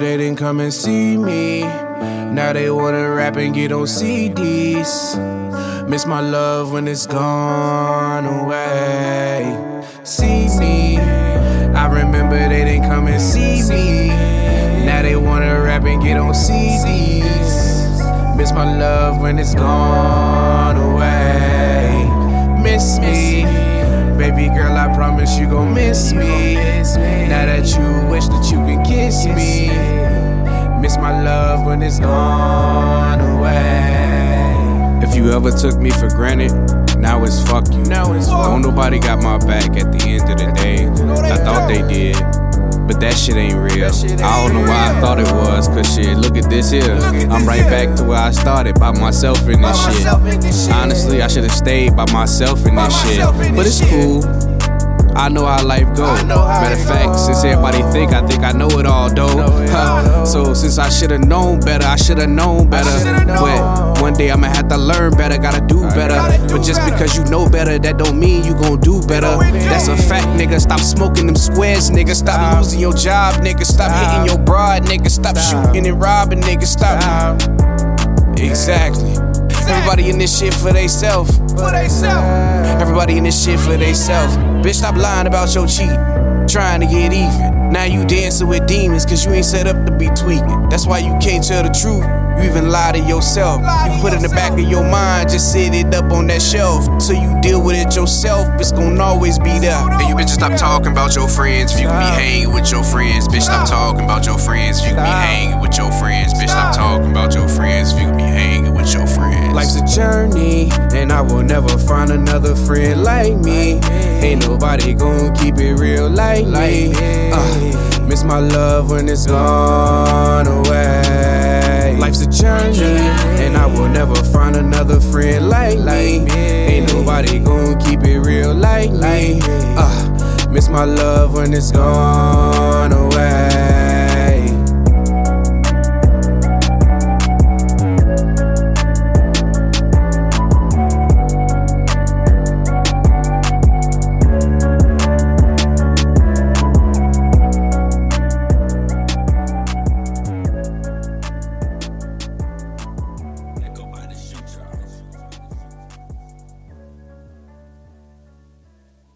they didn't come and see me. Now they wanna rap and get on CDs. Miss my love when it's gone away. See me. I remember they didn't come and see me. Now they wanna rap and get on CDs. Miss my love when it's gone away. Miss me. Baby girl, I promise you gon' miss me. Now that you wish that you can kiss me. Miss my love when it's gone away. If you ever took me for granted, now it's fuck you. Now it's fuck Don't nobody got my back at the end of the day. I thought they did. But that shit ain't real. I don't know why I thought it was, cause shit, look at this here. I'm right back to where I started, by myself in this shit. Honestly, I should've stayed by myself in this shit. But it's cool. I know how life go. I know Matter of fact, since everybody think I think I know it all though. Huh. So since I should've known better, I should've known better. But one day I'ma have to learn better, gotta do better. But just because you know better, that don't mean you gon' do better. That's a fact, nigga. Stop smoking them squares, nigga. Stop losing your job, nigga. Stop, hitting your broad, nigga. Stop, Stop. shooting and robbing, nigga. Stop. Exactly. Everybody in this shit for theyself. For they self. Everybody in this shit for they self. Bitch, stop lying about your cheat. Trying to get even. Now you dancing with demons, cause you ain't set up to be tweaking. That's why you can't tell the truth. You even lie to yourself. You put it in the back of your mind, just sit it up on that shelf. So you deal with it yourself, it's gonna always be there. And you bitches stop talking about your friends if you can be hanging with your friends. Bitch, stop talking about your friends if you can be journey, and I will never find another friend like me. Ain't nobody gon' keep it real like me. Uh, miss my love when it's gone away. Life's a journey, and I will never find another friend like me. Ain't nobody gon' keep it real like me. Uh, miss my love when it's gone.